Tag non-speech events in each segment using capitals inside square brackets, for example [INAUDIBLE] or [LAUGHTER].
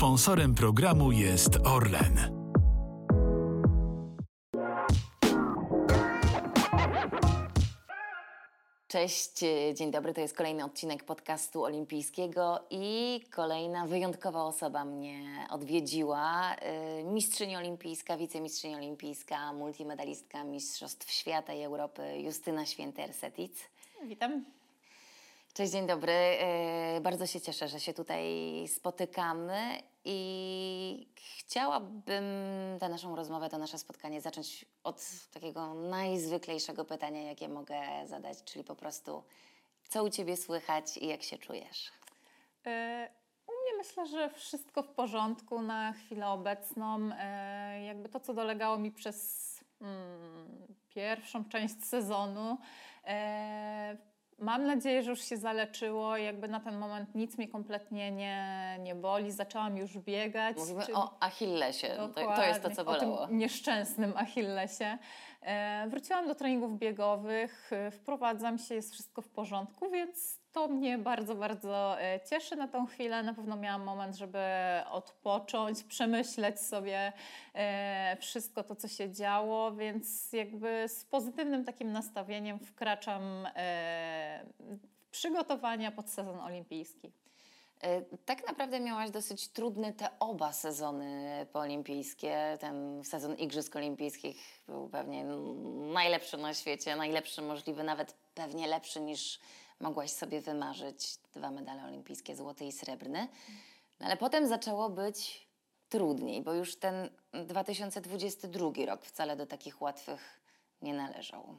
Sponsorem programu jest Orlen. Cześć, dzień dobry. To jest kolejny odcinek podcastu olimpijskiego i kolejna wyjątkowa osoba mnie odwiedziła. Y, mistrzyni olimpijska, wicemistrzyni olimpijska, multimedalistka Mistrzostw Świata i Europy Justyna Święter-Setic. Witam. Cześć, dzień dobry. Y, bardzo się cieszę, że się tutaj spotykamy i chciałabym tę naszą rozmowę, to nasze spotkanie zacząć od takiego najzwyklejszego pytania, jakie mogę zadać, czyli po prostu co u Ciebie słychać i jak się czujesz? E, u mnie myślę, że wszystko w porządku na chwilę obecną. E, jakby to, co dolegało mi przez mm, pierwszą część sezonu, e, Mam nadzieję, że już się zaleczyło. Jakby na ten moment nic mnie kompletnie nie, nie boli. Zaczęłam już biegać. Mówimy czy... o Achillesie. To, to, jest to, co bolało. O tym nieszczęsnym Achillesie. E, wróciłam do treningów biegowych. E, wprowadzam się, jest wszystko w porządku, więc to mnie bardzo, bardzo e, cieszy na tą chwilę. Na pewno miałam moment, żeby odpocząć, [LAUGHS] przemyśleć sobie e, wszystko to, co się działo, więc jakby z pozytywnym takim nastawieniem wkraczam e, w przygotowania pod sezon olimpijski. Tak naprawdę miałaś dosyć trudne te oba sezony poolimpijskie. Ten sezon Igrzysk Olimpijskich był pewnie najlepszy na świecie, najlepszy możliwy, nawet pewnie lepszy niż mogłaś sobie wymarzyć dwa medale olimpijskie, złoty i srebrny. No ale potem zaczęło być trudniej, bo już ten 2022 rok wcale do takich łatwych nie należał.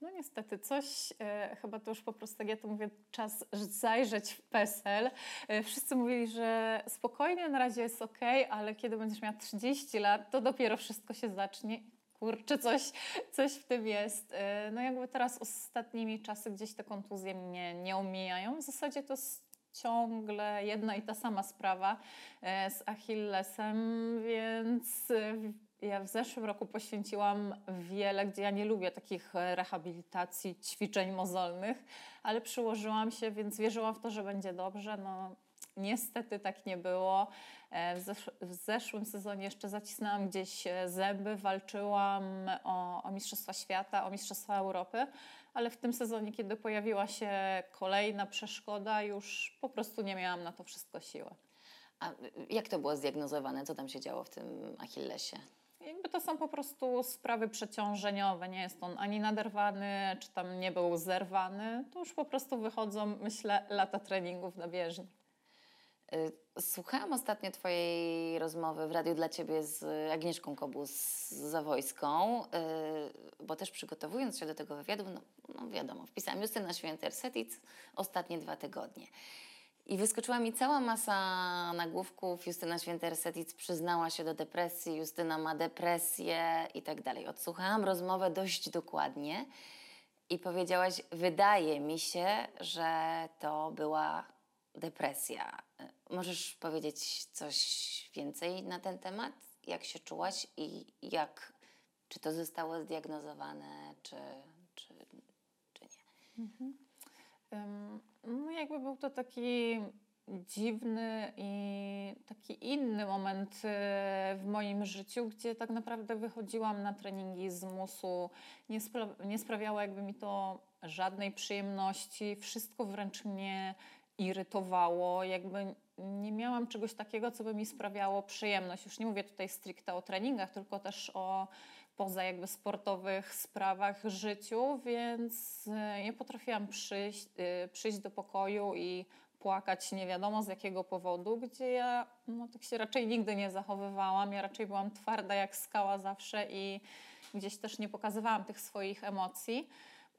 No niestety, coś, e, chyba to już po prostu, tak ja to mówię, czas zajrzeć w PESEL. E, wszyscy mówili, że spokojnie, na razie jest ok, ale kiedy będziesz miała 30 lat, to dopiero wszystko się zacznie kurczę, coś, coś w tym jest. Y, no jakby teraz ostatnimi czasy gdzieś te kontuzje mnie nie omijają. W zasadzie to ciągle jedna i ta sama sprawa y, z Achillesem, więc y, ja w zeszłym roku poświęciłam wiele, gdzie ja nie lubię takich rehabilitacji, ćwiczeń mozolnych, ale przyłożyłam się, więc wierzyłam w to, że będzie dobrze. No, Niestety tak nie było. E, w, zesz w zeszłym sezonie jeszcze zacisnęłam gdzieś e, zęby, walczyłam o, o Mistrzostwa Świata, o Mistrzostwa Europy, ale w tym sezonie, kiedy pojawiła się kolejna przeszkoda, już po prostu nie miałam na to wszystko siły. A jak to było zdiagnozowane? Co tam się działo w tym Achillesie? Jakby to są po prostu sprawy przeciążeniowe. Nie jest on ani naderwany, czy tam nie był zerwany. To już po prostu wychodzą, myślę, lata treningów na bieżni. Y, słuchałam ostatnio Twojej rozmowy w Radiu dla Ciebie z Agnieszką Kobus-Zawojską, y, bo też przygotowując się do tego wywiadu, no, no wiadomo, wpisałam Justyna Święter-Setic ostatnie dwa tygodnie. I wyskoczyła mi cała masa nagłówków. Justyna Święter-Setic przyznała się do depresji, Justyna ma depresję i tak dalej. Odsłuchałam rozmowę dość dokładnie i powiedziałaś, wydaje mi się, że to była depresja. Możesz powiedzieć coś więcej na ten temat? Jak się czułaś i jak, czy to zostało zdiagnozowane, czy, czy, czy nie? Mhm. Um, no jakby był to taki dziwny i taki inny moment e, w moim życiu, gdzie tak naprawdę wychodziłam na treningi z musu. Nie, spra nie sprawiało jakby mi to żadnej przyjemności. Wszystko wręcz mnie irytowało, jakby nie miałam czegoś takiego, co by mi sprawiało przyjemność. Już nie mówię tutaj stricte o treningach, tylko też o poza jakby sportowych sprawach życiu, więc e, nie potrafiłam przyjść, e, przyjść do pokoju i płakać nie wiadomo z jakiego powodu, gdzie ja no, tak się raczej nigdy nie zachowywałam. Ja raczej byłam twarda jak skała zawsze i gdzieś też nie pokazywałam tych swoich emocji.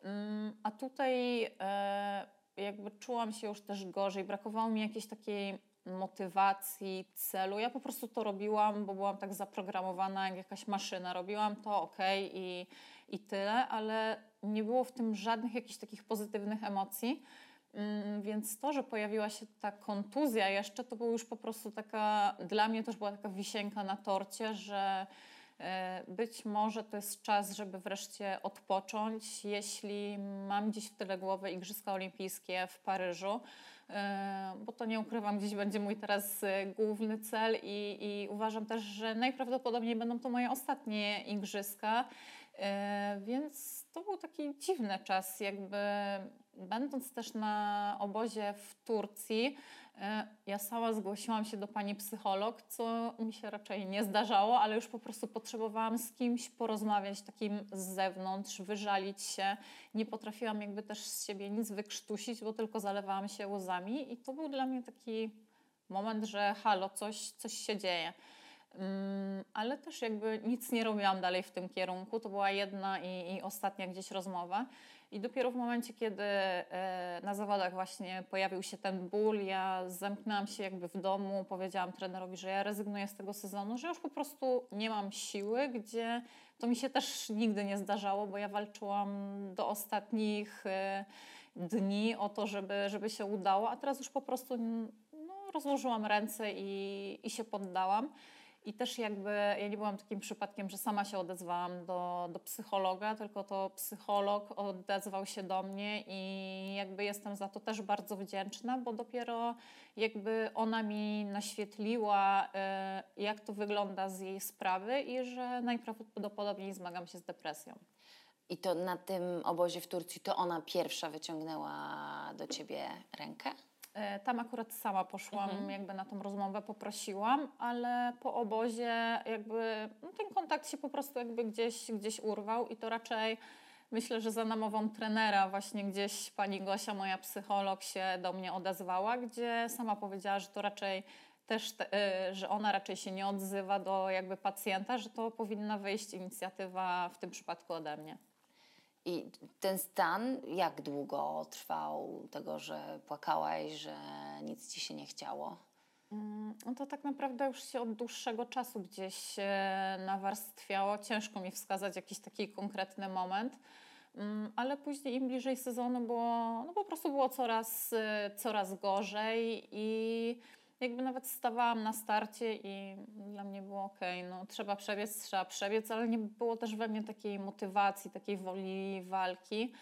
Mm, a tutaj e, jakby czułam się już też gorzej, brakowało mi jakiejś takiej motywacji, celu. Ja po prostu to robiłam, bo byłam tak zaprogramowana jak jakaś maszyna. Robiłam to ok i, i tyle, ale nie było w tym żadnych jakichś takich pozytywnych emocji. Mm, więc to, że pojawiła się ta kontuzja jeszcze, to był już po prostu taka, dla mnie też była taka wisienka na torcie, że być może to jest czas, żeby wreszcie odpocząć, jeśli mam gdzieś w tyle głowy Igrzyska Olimpijskie w Paryżu, e, bo to nie ukrywam, gdzieś będzie mój teraz e, główny cel i, i uważam też, że najprawdopodobniej będą to moje ostatnie Igrzyska, więc to był taki dziwny czas, jakby będąc też na obozie w Turcji, E, ja sama zgłosiłam się do pani psycholog, co mi się raczej nie zdarzało, ale już po prostu potrzebowałam z kimś porozmawiać takim z zewnątrz, wyżalić się. Nie potrafiłam jakby też z siebie nic wykrztusić, bo tylko zalewałam się łzami i to był dla mnie taki moment, że halo, coś, coś się dzieje. Um, ale też jakby nic nie robiłam dalej w tym kierunku. To była jedna i, i ostatnia gdzieś rozmowa. I dopiero w momencie, kiedy e, na zawodach właśnie pojawił się ten ból, ja zamknęłam się jakby w domu, powiedziałam trenerowi, że ja rezygnuję z tego sezonu, że już po prostu nie mam siły, gdzie to mi się też nigdy nie zdarzało, bo ja walczyłam do ostatnich e, dni o to, żeby, żeby się udało, a teraz już po prostu no, rozłożyłam ręce i, i się poddałam. I też jakby ja nie byłam takim przypadkiem, że sama się odezwałam do, do psychologa, tylko to psycholog odezwał się do mnie i jakby jestem za to też bardzo wdzięczna, bo dopiero jakby ona mi naświetliła, y, jak to wygląda z jej sprawy i że najprawdopodobniej zmagam się z depresją. I to na tym obozie w Turcji to ona pierwsza wyciągnęła do ciebie rękę? E, tam akurat sama poszłam mhm. jakby na tą rozmowę, poprosiłam, ale po obozie jakby no, ten kontakt się po prostu jakby gdzieś, gdzieś urwał i to raczej myślę, że za namową trenera właśnie gdzieś pani Gosia, moja psycholog się do mnie odezwała, gdzie sama powiedziała, że to raczej też, te, e, że ona raczej się nie odzywa do jakby pacjenta, że to powinna wyjść inicjatywa w tym przypadku ode mnie. I ten stan jak długo trwał tego, że płakałaś, że nic ci się nie chciało? Mm, no to tak naprawdę już się od dłuższego czasu gdzieś nawarstwiało. Ciężko mi wskazać jakiś taki konkretny moment, mm, ale później im bliżej sezonu było, no po prostu było coraz, coraz gorzej i jakby nawet stawałam na starcie i dla mnie było ok, no trzeba przebiec, trzeba przebiec, ale nie było też we mnie takiej motywacji, takiej woli walki.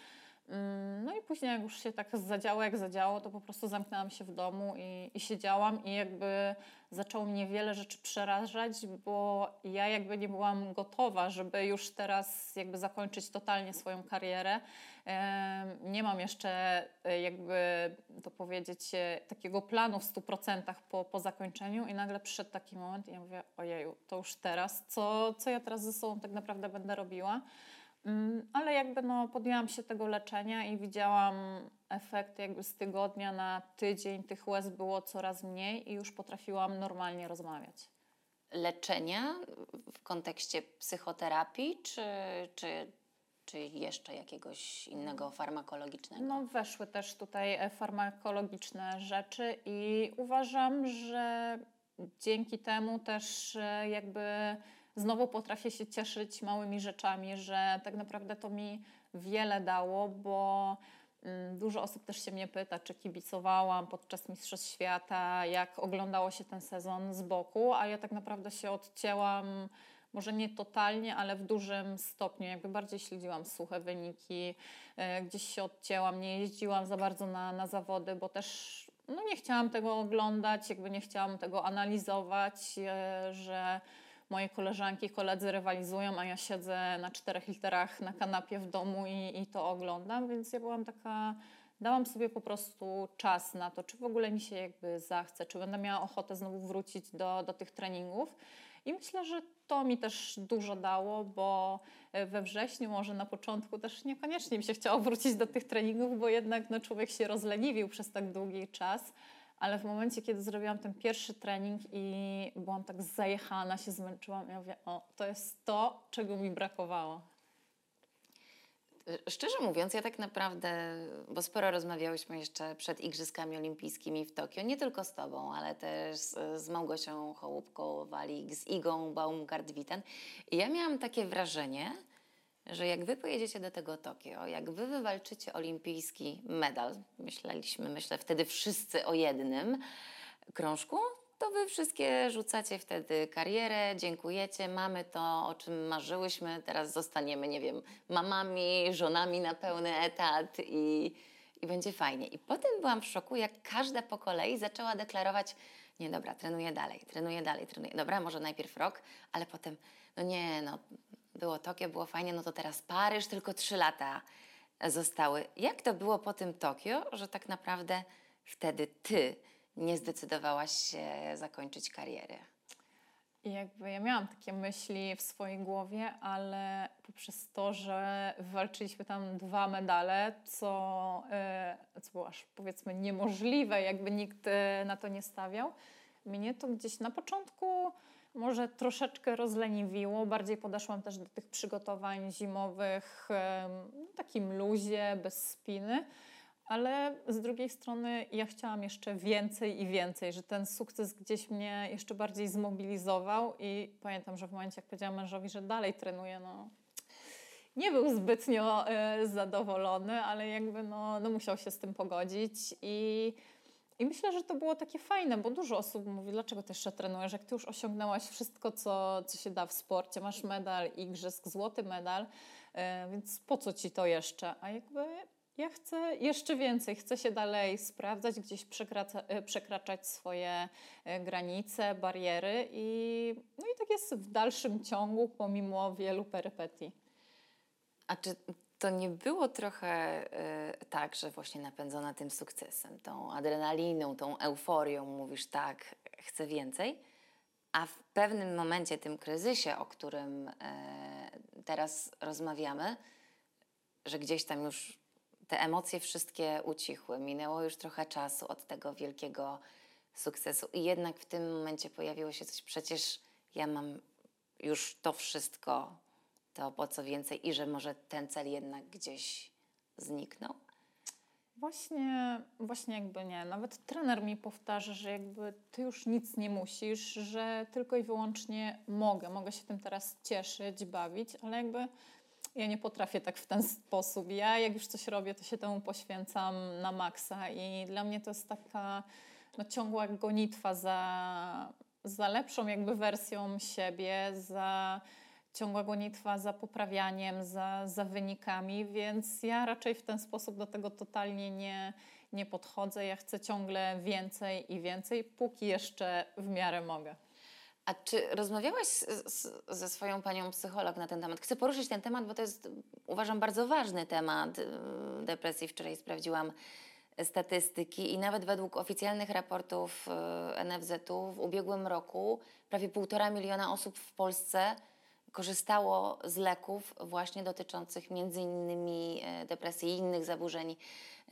Mm, no i później jak już się tak zadziało, jak zadziało, to po prostu zamknęłam się w domu i, i siedziałam i jakby zaczęło mnie wiele rzeczy przerażać, bo ja jakby nie byłam gotowa, żeby już teraz jakby zakończyć totalnie swoją karierę. Nie mam jeszcze e, jakby to powiedzieć e, takiego planu w 100% po, po zakończeniu i nagle przyszedł taki moment i ja mówię, ojeju, to już teraz, co, co ja teraz ze sobą tak naprawdę będę robiła? Mm, ale jakby no, podjęłam się tego leczenia i widziałam efekty jakby z tygodnia na tydzień. Tych łez było coraz mniej i już potrafiłam normalnie rozmawiać. Leczenia w kontekście psychoterapii, czy, czy, czy jeszcze jakiegoś innego farmakologicznego? No, weszły też tutaj e, farmakologiczne rzeczy i uważam, że dzięki temu też e, jakby znowu potrafię się cieszyć małymi rzeczami, że tak naprawdę to mi wiele dało, bo mm, Dużo osób też się mnie pyta, czy kibicowałam podczas Mistrzostw Świata, jak oglądało się ten sezon z boku, a ja tak naprawdę się odcięłam, może nie totalnie, ale w dużym stopniu. Jakby bardziej śledziłam suche wyniki, e, gdzieś się odcięłam, nie jeździłam za bardzo na, na zawody, bo też no, nie chciałam tego oglądać, jakby nie chciałam tego analizować, e, że moje koleżanki, koledzy rywalizują, a ja siedzę na czterech literach na kanapie w domu i, i to oglądam, więc ja byłam taka, dałam sobie po prostu czas na to, czy w ogóle mi się jakby zachce, czy będę miała ochotę znowu wrócić do, do tych treningów. I myślę, że to mi też dużo dało, bo we wrześniu, może na początku też niekoniecznie mi się chciało wrócić do tych treningów, bo jednak no, człowiek się rozleniwił przez tak długi czas ale w momencie, kiedy zrobiłam ten pierwszy trening i byłam tak zajechana, się zmęczyłam, ja mówię, o, to jest to, czego mi brakowało. Szczerze mówiąc, ja tak naprawdę, bo sporo rozmawiałyśmy jeszcze przed Igrzyskami Olimpijskimi w Tokio, nie tylko z Tobą, ale też z, Małgosią Chołubką-Walik, z Igą Baumgart-Witten. I ja miałam takie wrażenie, że jak wy pojedziecie do tego Tokio, jak wy wywalczycie olimpijski medal, myśleliśmy, myślę wtedy wszyscy o jednym krążku, to wy wszystkie rzucacie wtedy karierę, dziękujecie, mamy to, o czym marzyłyśmy, teraz zostaniemy, nie wiem, mamami, żonami na pełny etat i, i będzie fajnie. I potem byłam w szoku, jak każda po kolei zaczęła deklarować, nie dobra, trenuję dalej, trenuję dalej, trenuję. Dobra, może najpierw rok, ale potem, no nie, no było Tokio, było fajnie, no to teraz Paryż, tylko trzy lata zostały. Jak to było po tym Tokio, że tak naprawdę wtedy ty nie zdecydowałaś się zakończyć kariery? I jakby ja miałam takie myśli w swojej głowie, ale poprzez to, że walczyliśmy tam dwa medale, co, yy, co było aż powiedzmy niemożliwe, jakby nikt yy, na to nie stawiał, mnie to gdzieś na początku może troszeczkę rozleniwiło. Bardziej podeszłam też do tych przygotowań zimowych w takim luzie, bez spiny ale z drugiej strony ja chciałam jeszcze więcej i więcej, że ten sukces gdzieś mnie jeszcze bardziej zmobilizował i pamiętam, że w momencie jak powiedziałam mężowi, że dalej trenuję, no nie był zbytnio y, zadowolony, ale jakby no, no musiał się z tym pogodzić i i myślę, że to było takie fajne, bo dużo osób mówi, dlaczego ty jeszcze trenujesz, jak ty już osiągnęłaś wszystko, co, co się da w sporcie, masz medal igrzysk, złoty medal, yy, więc po co ci to jeszcze? A jakby ja chcę jeszcze więcej, chcę się dalej sprawdzać, gdzieś e, przekraczać swoje e, granice, bariery i, no i tak jest w dalszym ciągu, pomimo wielu perypetii. A czy to nie było trochę y, tak, że właśnie napędzona tym sukcesem, tą adrenaliną, tą euforią, mówisz tak, chcę więcej, a w pewnym momencie, tym kryzysie, o którym y, teraz rozmawiamy, że gdzieś tam już te emocje wszystkie ucichły. Minęło już trochę czasu od tego wielkiego sukcesu, i jednak w tym momencie pojawiło się coś. Przecież ja mam już to wszystko, to po co więcej, i że może ten cel jednak gdzieś zniknął. Właśnie, właśnie jakby nie. Nawet trener mi powtarza, że jakby ty już nic nie musisz, że tylko i wyłącznie mogę. Mogę się tym teraz cieszyć, bawić, ale jakby ja nie potrafię tak w ten sposób. Ja jak już coś robię, to się temu poświęcam na maksa i dla mnie to jest taka no, ciągła gonitwa za, za lepszą jakby wersją siebie, za ciągła gonitwa za poprawianiem, za, za wynikami, więc ja raczej w ten sposób do tego totalnie nie, nie podchodzę. Ja chcę ciągle więcej i więcej, póki jeszcze w miarę mogę. A czy rozmawiałaś z, z, ze swoją panią psycholog na ten temat? Chcę poruszyć ten temat, bo to jest, uważam, bardzo ważny temat y, depresji. Wczoraj sprawdziłam statystyki i nawet według oficjalnych raportów y, NFZ-u w ubiegłym roku prawie półtora miliona osób w Polsce korzystało z leków właśnie dotyczących między innymi e, depresji i innych zaburzeń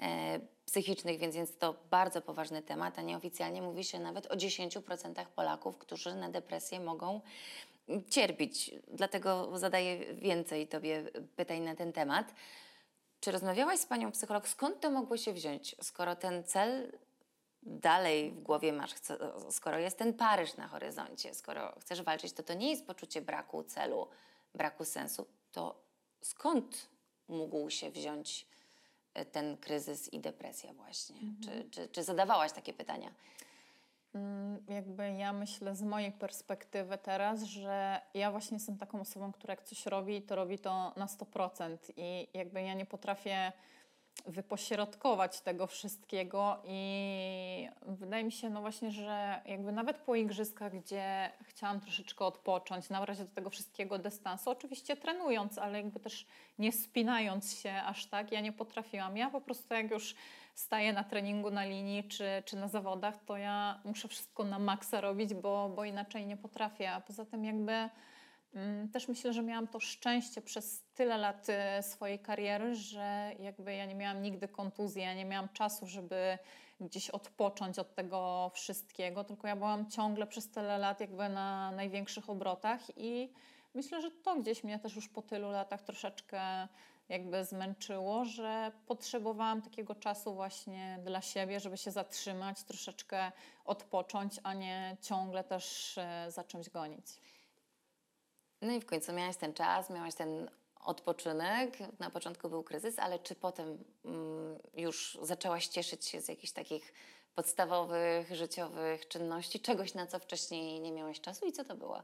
e, psychicznych, więc jest to bardzo poważny temat, a nieoficjalnie mówi się nawet o 10% Polaków, którzy na depresję mogą cierpieć. Dlatego zadaję więcej Tobie pytań na ten temat. Czy rozmawiałaś z panią psycholog, skąd to mogło się wziąć, skoro ten cel dalej w głowie masz, skoro jest ten Paryż na horyzoncie, skoro chcesz walczyć, to to nie jest poczucie braku celu, braku sensu, to skąd mógł się wziąć e, ten kryzys i depresja właśnie? Mhm. Czy, czy, czy zadawałaś takie pytania? Mm, jakby ja myślę z mojej perspektywy teraz, że ja właśnie jestem taką osobą, która jak coś robi, to robi to na 100% i jakby ja nie potrafię wypośrodkować tego wszystkiego i wydaje mi się no właśnie, że jakby nawet po igrzyskach, gdzie chciałam troszeczkę odpocząć, nabrać do tego wszystkiego dystansu, oczywiście trenując, ale jakby też nie spinając się aż tak, ja nie potrafiłam. Ja po prostu jak już staję na treningu na linii czy, czy na zawodach, to ja muszę wszystko na maksa robić, bo, bo inaczej nie potrafię. A poza tym jakby też myślę, że miałam to szczęście przez tyle lat y, swojej kariery, że jakby ja nie miałam nigdy kontuzji, ja nie miałam czasu, żeby gdzieś odpocząć od tego wszystkiego, tylko ja byłam ciągle przez tyle lat jakby na największych obrotach i myślę, że to gdzieś mnie też już po tylu latach troszeczkę jakby zmęczyło, że potrzebowałam takiego czasu właśnie dla siebie, żeby się zatrzymać, troszeczkę odpocząć, a nie ciągle też y, za czymś gonić. No i w końcu miałaś ten czas, miałaś ten odpoczynek. Na początku był kryzys, ale czy potem mm, już zaczęłaś cieszyć się z jakichś takich podstawowych, życiowych czynności, czegoś, na co wcześniej nie miałeś czasu i co to było?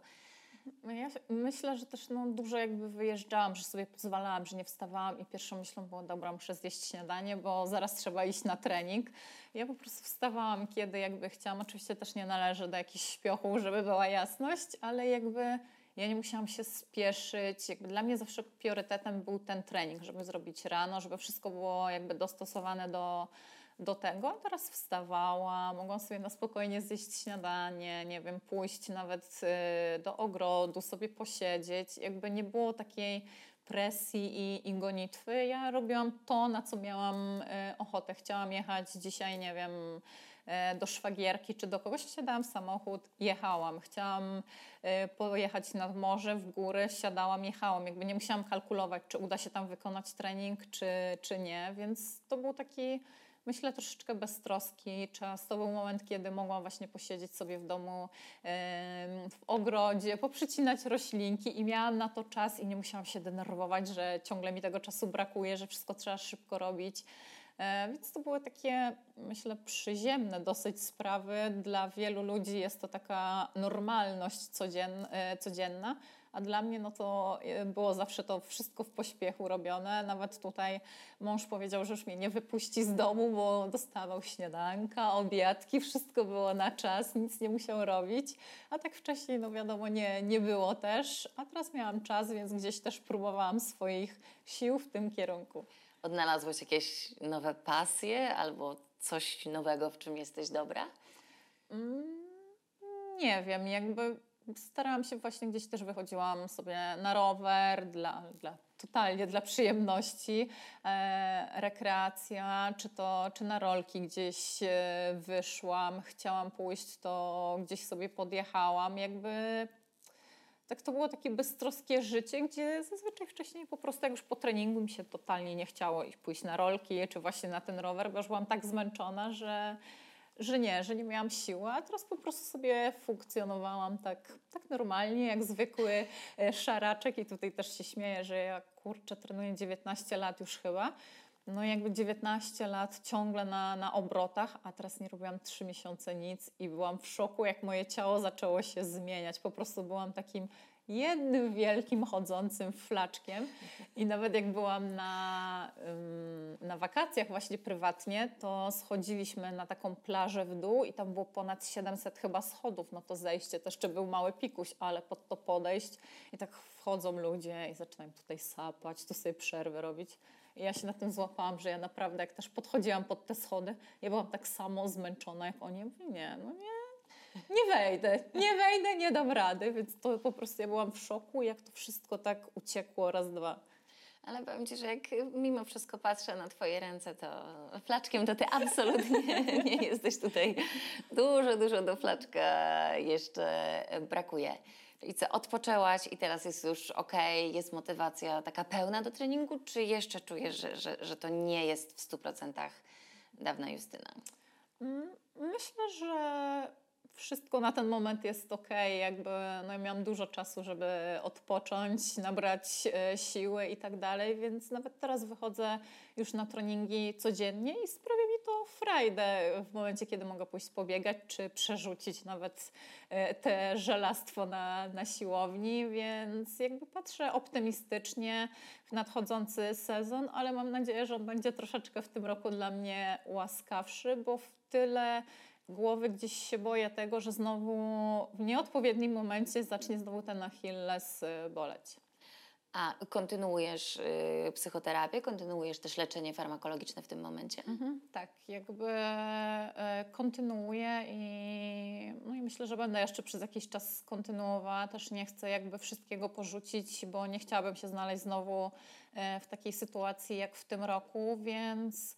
No ja myślę, że też no, dużo jakby wyjeżdżałam, że sobie pozwalałam, że nie wstawałam i pierwszą myślą było, dobra, muszę zjeść śniadanie, bo zaraz trzeba iść na trening. Ja po prostu wstawałam, kiedy jakby chciałam. Oczywiście też nie należy do jakichś śpiochów, żeby była jasność, ale jakby ja nie musiałam się spieszyć. Jakby dla mnie zawsze priorytetem był ten trening, żeby zrobić rano, żeby wszystko było jakby dostosowane do, do tego. Teraz wstawałam, mogłam sobie na spokojnie zjeść śniadanie, nie wiem, pójść nawet y, do ogrodu, sobie posiedzieć. Jakby nie było takiej presji i, i gonitwy. Ja robiłam to, na co miałam y, ochotę. Chciałam jechać dzisiaj, nie wiem, do szwagierki czy do kogoś, wsiadałam w samochód, jechałam. Chciałam e, pojechać nad morze, w góry, siadałam, jechałam. Jakby nie musiałam kalkulować, czy uda się tam wykonać trening, czy, czy nie, więc to był taki, myślę, troszeczkę beztroski czas. To był moment, kiedy mogłam właśnie posiedzieć sobie w domu, em, w ogrodzie, poprzycinać roślinki i miałam na to czas i nie musiałam się denerwować, że ciągle mi tego czasu brakuje, że wszystko trzeba szybko robić. E, Więc to były takie, myślę, przyziemne dosyć sprawy. Dla wielu ludzi jest to taka normalność e, codzienna, a dla mnie no to e, było zawsze to wszystko w pośpiechu robione. Nawet tutaj mąż powiedział, że już mnie nie wypuści z domu, bo dostawał śniadanka, obiadki, wszystko było na czas, nic nie musiał robić. A tak wcześniej, no wiadomo, nie, nie było też. A teraz miałam czas, więc gdzieś też próbowałam swoich sił w tym kierunku. Odnalazłeś jakieś nowe pasje albo coś nowego, w czym jesteś dobra? Mm, Nie wiem, jakby starałam się właśnie gdzieś też wychodziłam sobie na rower dla, dla totalnie dla przyjemności, e, rekreacja, czy to czy na rolki gdzieś e, wyszłam, chciałam pójść, to gdzieś sobie podjechałam, jakby tak to było takie beztroskie życie, gdzie zazwyczaj wcześniej po prostu jak już po treningu mi się totalnie nie chciało iść pójść na rolki czy właśnie na ten rower, bo już byłam tak zmęczona, że, że nie, że nie miałam siły, a teraz po prostu sobie funkcjonowałam tak, tak normalnie, jak zwykły e, szaraczek i tutaj też się śmieję, że ja kurczę trenuję 19 lat już chyba, no jakby 19 lat ciągle na, na obrotach, a teraz nie robiłam 3 miesiące nic i byłam w szoku, jak moje ciało zaczęło się zmieniać. Po prostu byłam takim jednym wielkim chodzącym flaczkiem i nawet jak byłam na, na wakacjach właśnie prywatnie, to schodziliśmy na taką plażę w dół i tam było ponad 700 chyba schodów, no to zejście też jeszcze był mały pikuś, ale pod to podejść i tak wchodzą ludzie i zaczynają tutaj sapać, tu sobie przerwy robić. I ja się na tym złapałam, że ja naprawdę, jak też podchodziłam pod te schody, ja byłam tak samo zmęczona jak oni. Ja mówię, nie, no nie, nie wejdę, nie wejdę, nie dam rady. Więc to po prostu ja byłam w szoku, jak to wszystko tak uciekło raz, dwa. Ale powiem Ci, że jak mimo wszystko patrzę na Twoje ręce, to flaczkiem to Ty absolutnie [LAUGHS] nie jesteś tutaj. Dużo, dużo do flaczka jeszcze brakuje. I co, odpoczęłaś i teraz jest już ok, jest motywacja taka pełna do treningu, czy jeszcze czujesz, że, że, że to nie jest w 100% dawna Justyna? Mm, Myślę, że wszystko na ten moment jest ok. Jakby no ja miałam dużo czasu, żeby odpocząć, nabrać e, siły i tak dalej, więc nawet teraz wychodzę już na treningi codziennie i sprawia mi to frajdę w momencie, kiedy mogę pójść pobiegać, czy przerzucić nawet e, te żelastwo na, na siłowni, więc jakby patrzę optymistycznie w nadchodzący sezon, ale mam nadzieję, że on będzie troszeczkę w tym roku dla mnie łaskawszy, bo w tyle głowy gdzieś się boję tego, że znowu w nieodpowiednim momencie zacznie znowu ten Achilles y, boleć. A kontynuujesz y, psychoterapię, kontynuujesz też leczenie farmakologiczne w tym momencie? Tak, jakby e, kontynuuję i, no i myślę, że będę jeszcze przez jakiś czas kontynuowała. Też nie chcę jakby wszystkiego porzucić, bo nie chciałabym się znaleźć znowu e, w takiej sytuacji jak w tym roku, więc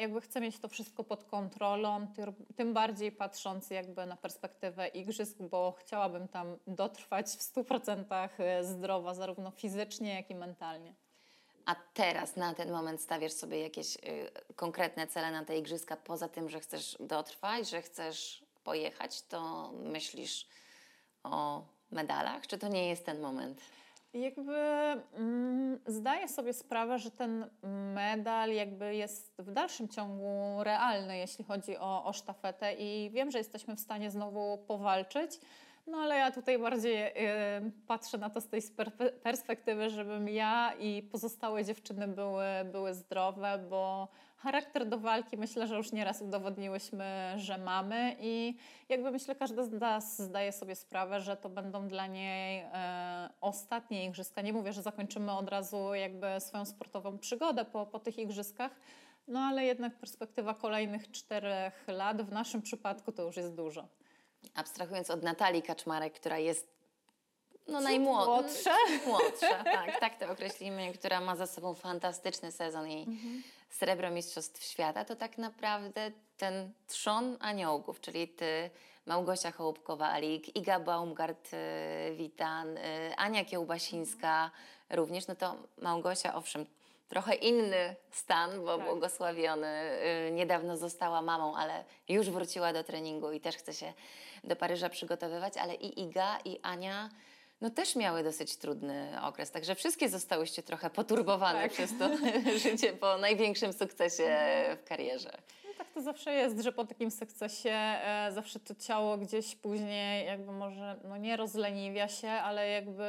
jakby chcę mieć to wszystko pod kontrolą, tym, bardziej patrząc jakby na perspektywę igrzysk, bo chciałabym tam dotrwać w 100% zdrowa, zarówno fizycznie, jak i mentalnie. A teraz, na ten moment, stawiasz sobie jakieś y, konkretne cele na te igrzyska, poza tym, że chcesz dotrwać, że chcesz pojechać, to myślisz o medalach? Czy to nie jest ten moment? Jakby mm, zdaję sobie sprawę, że ten medal jakby jest w dalszym ciągu realny, jeśli chodzi o, o sztafetę i wiem, że jesteśmy w stanie znowu powalczyć. No ale ja tutaj bardziej patrzę na to z tej perspektywy, żebym ja i pozostałe dziewczyny były, były zdrowe, bo charakter do walki myślę, że już nieraz udowodniłyśmy, że mamy i jakby myślę, każda z nas zdaje sobie sprawę, że to będą dla niej e, ostatnie igrzyska. Nie mówię, że zakończymy od razu jakby swoją sportową przygodę po, po tych igrzyskach, no ale jednak perspektywa kolejnych czterech lat w naszym przypadku to już jest dużo. Abstrahując od Natalii Kaczmarek, która jest no najmłodsza. [LAUGHS] Młodsza, tak, [LAUGHS] tak to określimy, która ma za sobą fantastyczny sezon i mhm. srebro Mistrzostw Świata, to tak naprawdę ten trzon aniołków, czyli ty, Małgosia Hołubkowa-Alik, Iga Baumgart-Witan, y, Ania Kiełbasińska również, no to Małgosia, owszem, trochę inny stan, bo tak. błogosławiony. Y, niedawno została mamą, ale już wróciła do treningu i też chce się do Paryża przygotowywać, ale i Iga, i Ania no też miały dosyć trudny okres, także wszystkie zostałyście trochę poturbowane tak. przez to [LAUGHS] życie po największym sukcesie w karierze. No tak to zawsze jest, że po takim sukcesie e, zawsze to ciało gdzieś później jakby może, no nie rozleniwia się, ale jakby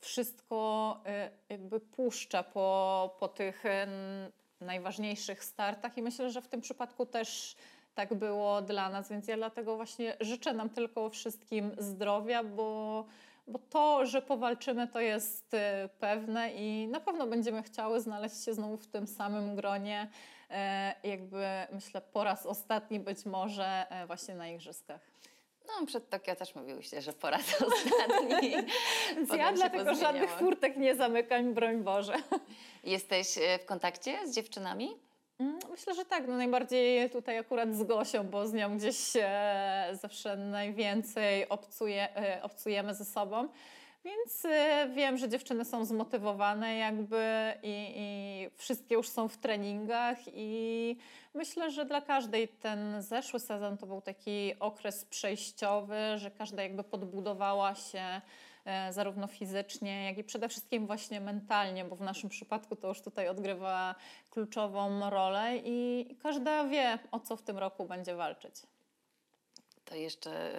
wszystko e, jakby puszcza po, po tych e, najważniejszych startach i myślę, że w tym przypadku też tak było dla nas, więc ja dlatego właśnie życzę nam tylko wszystkim zdrowia, bo bo to, że powalczymy, to jest y, pewne i na pewno będziemy chciały znaleźć się znowu w tym samym gronie, e, jakby myślę po raz ostatni być może e, właśnie na igrzyskach. No, przed Tokio też mówiłyście, że po raz ostatni. [LAUGHS] Ja dlatego żadnych furtek nie zamykam, broń Boże. [LAUGHS] Jesteś e, w kontakcie z dziewczynami? Mm, myślę, że tak. No najbardziej tutaj akurat z Gosią, bo z nią gdzieś zawsze najwięcej obcuje, obcujemy ze sobą. Więc e, wiem, że dziewczyny są zmotywowane jakby i, i, wszystkie już są w treningach i myślę, że dla każdej ten zeszły sezon to był taki okres przejściowy, że każda jakby podbudowała się E, zarówno fizycznie, jak i przede wszystkim właśnie mentalnie, bo w naszym przypadku to już tutaj odgrywa kluczową rolę i każda wie, o co w tym roku będzie walczyć. To jeszcze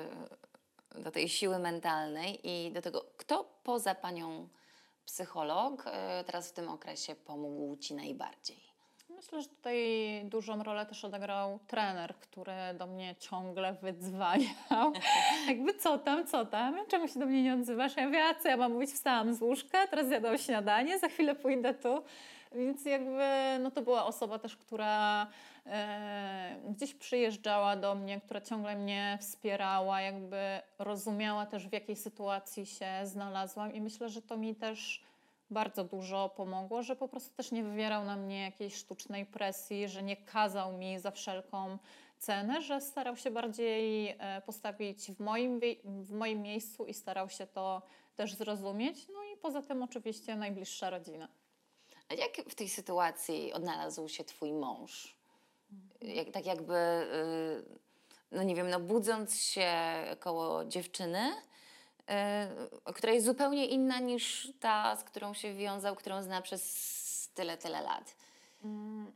do tej siły mentalnej i do tego, kto poza panią psycholog e, teraz w tym okresie pomógł ci najbardziej? Myślę, że tutaj dużą rolę też odegrał trener, który do mnie ciągle wydzwaniał. [LAUGHS] Jakby co tam, co tam? Czemu się do mnie nie odzywasz? Ja mówię, a co ja mam mówić? Wstałam z łóżka, teraz jadłam śniadanie, za chwilę pójdę tu. Więc jakby no to była osoba też, która e, gdzieś przyjeżdżała do mnie, która ciągle mnie wspierała, jakby rozumiała też w jakiej sytuacji się znalazłam i myślę, że to mi też bardzo dużo pomogło, że po prostu też nie wywierał na mnie jakiejś sztucznej presji, że nie kazał mi za wszelką cenę, że starał się bardziej e, postawić w moim, w moim miejscu i starał się to też zrozumieć. No i poza tym oczywiście najbliższa rodzina. A jak w tej sytuacji odnalazł się twój mąż? Jak, tak jakby, y, no nie wiem, no budząc się koło dziewczyny, Y, która jest zupełnie inna niż ta, z którą się wiązał, którą zna przez tyle, tyle lat. Mm,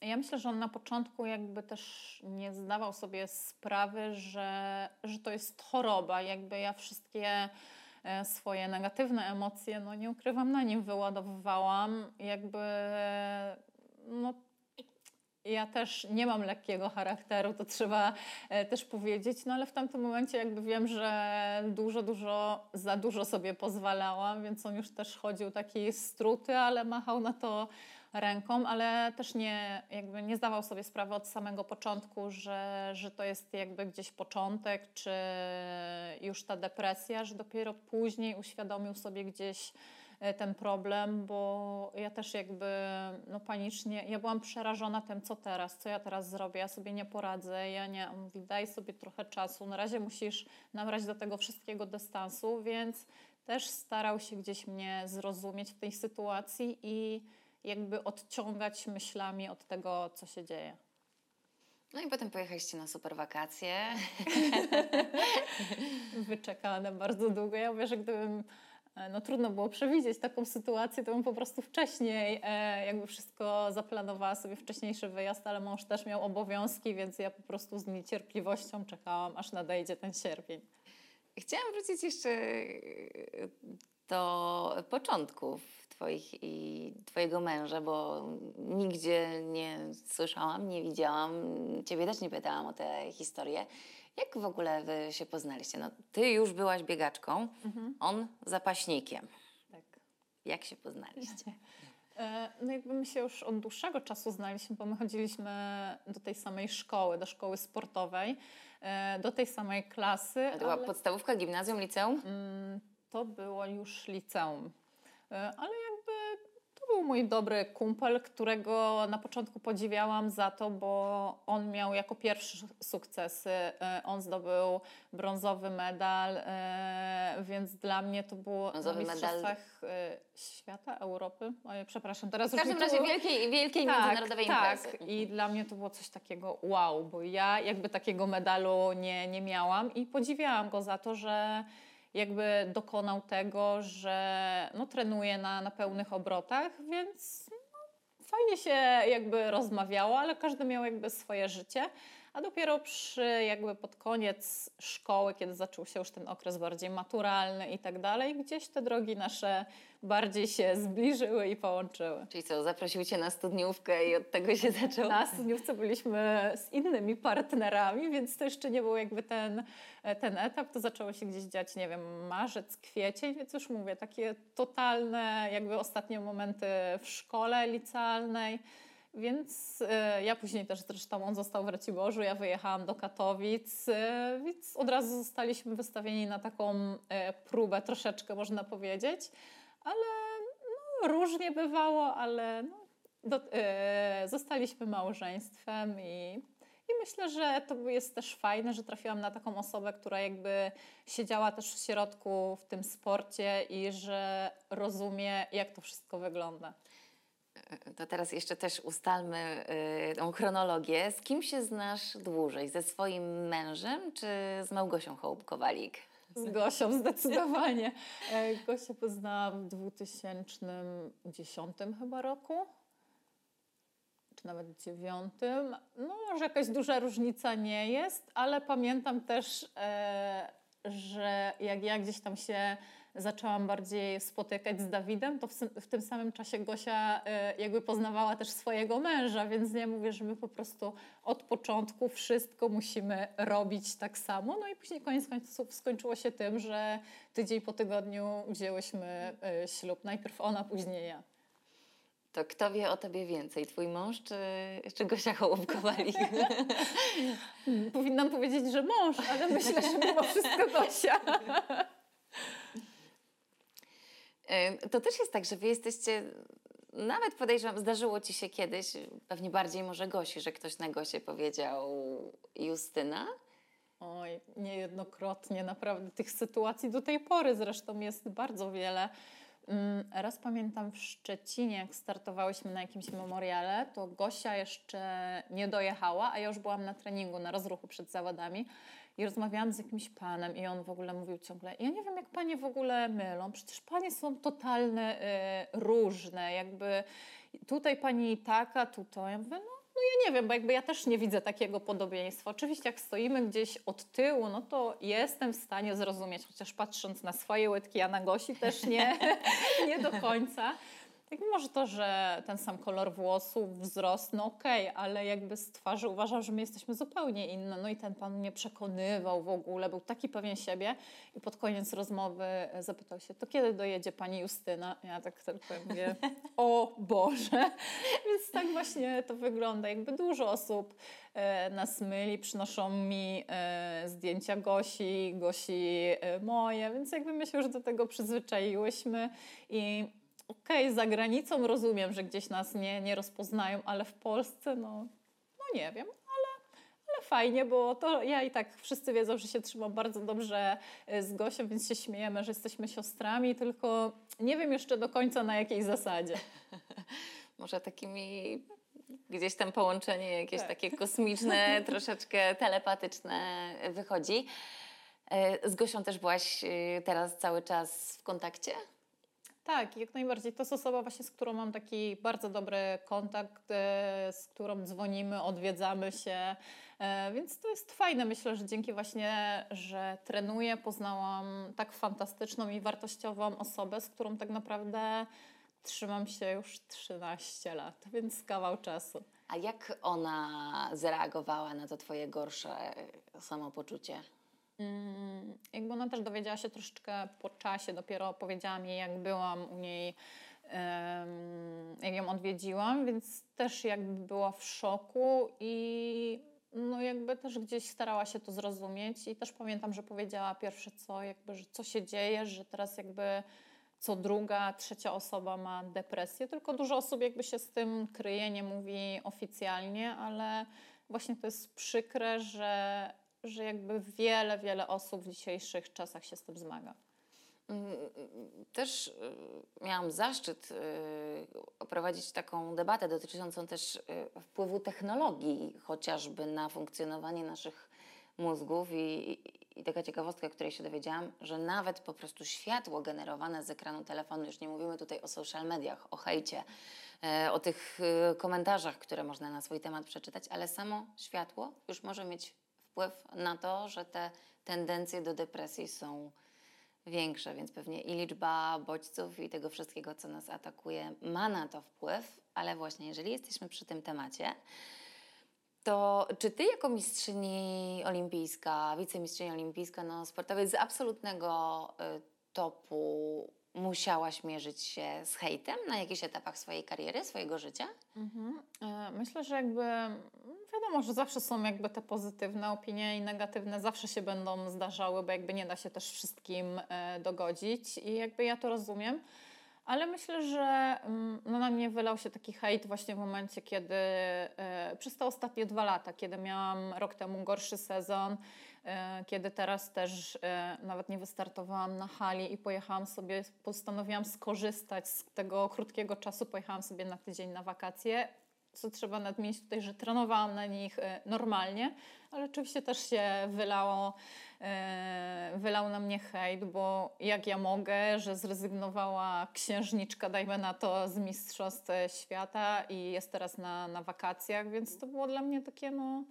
ja myślę, że on na początku jakby też nie zdawał sobie sprawy, że, że to jest choroba. Jakby ja wszystkie swoje negatywne emocje, no nie ukrywam, na nim wyładowywałam. Jakby no, ja też nie mam lekkiego charakteru, to trzeba e, też powiedzieć, no ale w tamtym momencie jakby wiem, że dużo, dużo, za dużo sobie pozwalałam, więc on już też chodził taki struty, ale machał na to ręką, ale też nie, jakby nie zdawał sobie sprawy od samego początku, że, że to jest jakby gdzieś początek, czy już ta depresja, że dopiero później uświadomił sobie gdzieś E, ten problem, bo ja też jakby no panicznie, ja byłam przerażona tym, co teraz, co ja teraz zrobię, ja sobie nie poradzę, ja nie, on mówi, daj sobie trochę czasu, na razie musisz nabrać do tego wszystkiego dystansu, więc też starał się gdzieś mnie zrozumieć w tej sytuacji i jakby odciągać myślami od tego, co się dzieje. No i potem pojechaliście na super wakacje. [LAUGHS] Wyczekane bardzo długo. Ja mówię, że gdybym e, no trudno było przewidzieć taką sytuację, to bym po prostu wcześniej e, jakby wszystko zaplanowała sobie wcześniejszy wyjazd, ale mąż też miał obowiązki, więc ja po prostu z niecierpliwością czekałam, aż nadejdzie ten sierpień. Chciałam wrócić jeszcze do początków twoich i twojego męża, bo nigdzie nie słyszałam, nie widziałam, ciebie też nie pytałam o tę historię. Jak w ogóle wy się poznaliście? No, ty już byłaś biegaczką, on zapaśnikiem. Tak. Jak się poznaliście? E, No jakby my się już od dłuższego czasu znaliśmy, bo my chodziliśmy do tej samej szkoły, do szkoły sportowej, e, do tej samej klasy. To była ale- podstawówka, gimnazjum, liceum? Mm, To było już liceum. E, Ale jakby to był mój dobry kumpel, którego na początku podziwiałam za to, bo on miał jako pierwszy sukcesy. E, On zdobył brązowy medal, e, więc dla mnie to było Brązowy na medal- mistrzostwach e, świata, Europy. Oj, przepraszam, teraz W już mi każdym razie wielkiej, wielkiej międzynarodowej tak, imprezy. Tak, i dla mnie to było coś takiego wow, bo ja jakby takiego medalu nie, nie miałam i podziwiałam go za to, że jakby dokonał tego, że no, trenuje na, na pełnych obrotach, więc no, fajnie się jakby rozmawiało, ale każdy miał jakby swoje życie. A dopiero przy jakby pod koniec szkoły, kiedy zaczął się już ten okres bardziej maturalny i tak dalej, gdzieś te drogi nasze bardziej się zbliżyły i połączyły. Czyli co, zaprosił cię na studniówkę i od tego się [LAUGHS] zaczęło? Na studniówce byliśmy z innymi partnerami, więc to jeszcze nie był jakby ten, ten etap. To zaczęło się gdzieś dziać, nie wiem, marzec, kwiecień, więc już mówię, takie totalne jakby ostatnie momenty w szkole licealnej. Więc e, ja później też zresztą on został w Raciborzu, ja wyjechałam do Katowic, e, więc od razu zostaliśmy wystawieni na taką e, próbę troszeczkę można powiedzieć, ale no, różnie bywało, ale no, do, zostaliśmy małżeństwem i, i myślę, że to jest też fajne, że trafiłam na taką osobę, która jakby siedziała też w środku w tym sporcie i że rozumie, jak to wszystko wygląda. To teraz jeszcze też ustalmy y, tą chronologię. Z kim się znasz dłużej? Ze swoim mężem czy z Małgosią Hołbkowalik? Z Gosią zdecydowanie. E, Gosię poznałam w 2010 chyba roku. Czy nawet dziewiątym. No, może jakaś duża różnica nie jest, ale pamiętam też, e, że jak ja gdzieś tam się zaczęłam bardziej spotykać z Dawidem, to w, w tym samym czasie Gosia e, jakby poznawała też swojego męża, więc nie mówię, że my po prostu od początku wszystko musimy robić tak samo. No i później koniec końców skończyło się tym, że tydzień po tygodniu wzięłyśmy e, ślub. Najpierw ona, później ja. To kto wie o tobie więcej? Twój mąż czy, czy Gosia Hołbkowalik? Hmm, [LAUGHS] Powinnam powiedzieć, że mąż, ale myślę, że mimo wszystko Gosia. [LAUGHS] To też jest tak, że wy jesteście, nawet podejrzewam, zdarzyło ci się kiedyś, pewnie bardziej może Gosi, że ktoś na Gosię powiedział Justyna? Oj, niejednokrotnie, naprawdę tych sytuacji do tej pory zresztą jest bardzo wiele. Mm, Raz pamiętam w Szczecinie, jak startowałyśmy na jakimś memoriale, to Gosia jeszcze nie dojechała, a ja już byłam na treningu, na rozruchu przed zawodami i rozmawiałam z jakimś panem i on w ogóle mówił ciągle, ja nie wiem jak panie w ogóle mylą, przecież panie są totalne, y, różne, jakby tutaj pani taka, tutaj. Ja mówię, no, no ja nie wiem, bo jakby ja też nie widzę takiego podobieństwa. Oczywiście jak stoimy gdzieś od tyłu, no to jestem w stanie zrozumieć, chociaż patrząc na swoje łydki, a na Gosi też nie, [LAUGHS] nie do końca. Tak może to, że ten sam kolor włosów, wzrost, no okej, ale jakby z twarzy uważał, że my jesteśmy zupełnie inne. No i ten pan mnie przekonywał w ogóle, był taki pewien siebie i pod koniec rozmowy e, zapytał się, to kiedy dojedzie pani Justyna? Ja tak tylko mówię, o Boże. [LAUGHS] Więc tak właśnie to wygląda. Jakby dużo osób e, nas myli, przynoszą mi e, zdjęcia Gosi, Gosi moje, więc jakby my się już do tego przyzwyczaiłyśmy i okej, za granicą rozumiem, że gdzieś nas nie, nie rozpoznają, ale w Polsce no, no nie wiem, ale, ale fajnie, bo to ja i tak wszyscy wiedzą, że się trzymam bardzo dobrze e, z Gosią, więc się śmiejemy, że jesteśmy siostrami, tylko nie wiem jeszcze do końca na jakiej zasadzie. [LAUGHS] Może takimi gdzieś tam połączenie jakieś Tak. takie kosmiczne, [LAUGHS] troszeczkę telepatyczne wychodzi. E, Z Gosią też byłaś e, teraz cały czas w kontakcie? Tak, jak najbardziej. To jest osoba właśnie, z którą mam taki bardzo dobry kontakt, e, z którą dzwonimy, odwiedzamy się, e, więc to jest fajne. Myślę, że dzięki właśnie, że trenuję, poznałam tak fantastyczną i wartościową osobę, z którą tak naprawdę trzymam się już 13 lat, więc kawał czasu. A jak ona zareagowała na to twoje gorsze e, samopoczucie? Mm, jakby ona też dowiedziała się troszeczkę po czasie, dopiero powiedziała mi, jak byłam u niej, jak ją odwiedziłam, więc też jakby była w szoku i no jakby też gdzieś starała się to zrozumieć. I też pamiętam, że powiedziała pierwsze co, jakby, że co się dzieje, że teraz jakby co druga, trzecia osoba ma depresję, tylko dużo osób jakby się z tym kryje, nie mówi oficjalnie, ale właśnie to jest przykre, że, że jakby wiele, wiele osób w dzisiejszych czasach się z tym zmaga. Mm, Też y, miałam zaszczyt y, prowadzić taką debatę dotyczącą też y, wpływu technologii chociażby na funkcjonowanie naszych mózgów i, i taka ciekawostka, której się dowiedziałam, że nawet po prostu światło generowane z ekranu telefonu, już nie mówimy tutaj o social mediach, o hejcie, e, o tych komentarzach, które można na swój temat przeczytać, ale samo światło już może mieć wpływ na to, że te tendencje do depresji są większe, więc pewnie i liczba bodźców i tego wszystkiego, co nas atakuje, ma na to wpływ, ale właśnie jeżeli jesteśmy przy tym temacie, to czy ty jako mistrzyni olimpijska, wicemistrzyni olimpijska, no sportowiec z absolutnego y, topu musiałaś mierzyć się z hejtem na jakichś etapach swojej kariery, swojego życia? Mhm. E, Myślę, że jakby wiadomo, że zawsze są jakby te pozytywne opinie i negatywne zawsze się będą zdarzały, bo jakby nie da się też wszystkim e, dogodzić i jakby ja to rozumiem. Ale myślę, że mm, no, na mnie wylał się taki hejt właśnie w momencie, kiedy e, przez te ostatnie dwa lata, kiedy miałam rok temu gorszy sezon, kiedy teraz też e, nawet nie wystartowałam na hali i pojechałam sobie, postanowiłam skorzystać z tego krótkiego czasu, pojechałam sobie na tydzień na wakacje. Co trzeba nadmienić tutaj, że trenowałam na nich e, normalnie, ale oczywiście też się wylało, e, wylał na mnie hejt, bo jak ja mogę, że zrezygnowała księżniczka, dajmy na to, z Mistrzostw Świata i jest teraz na, na wakacjach, więc to było dla mnie takie no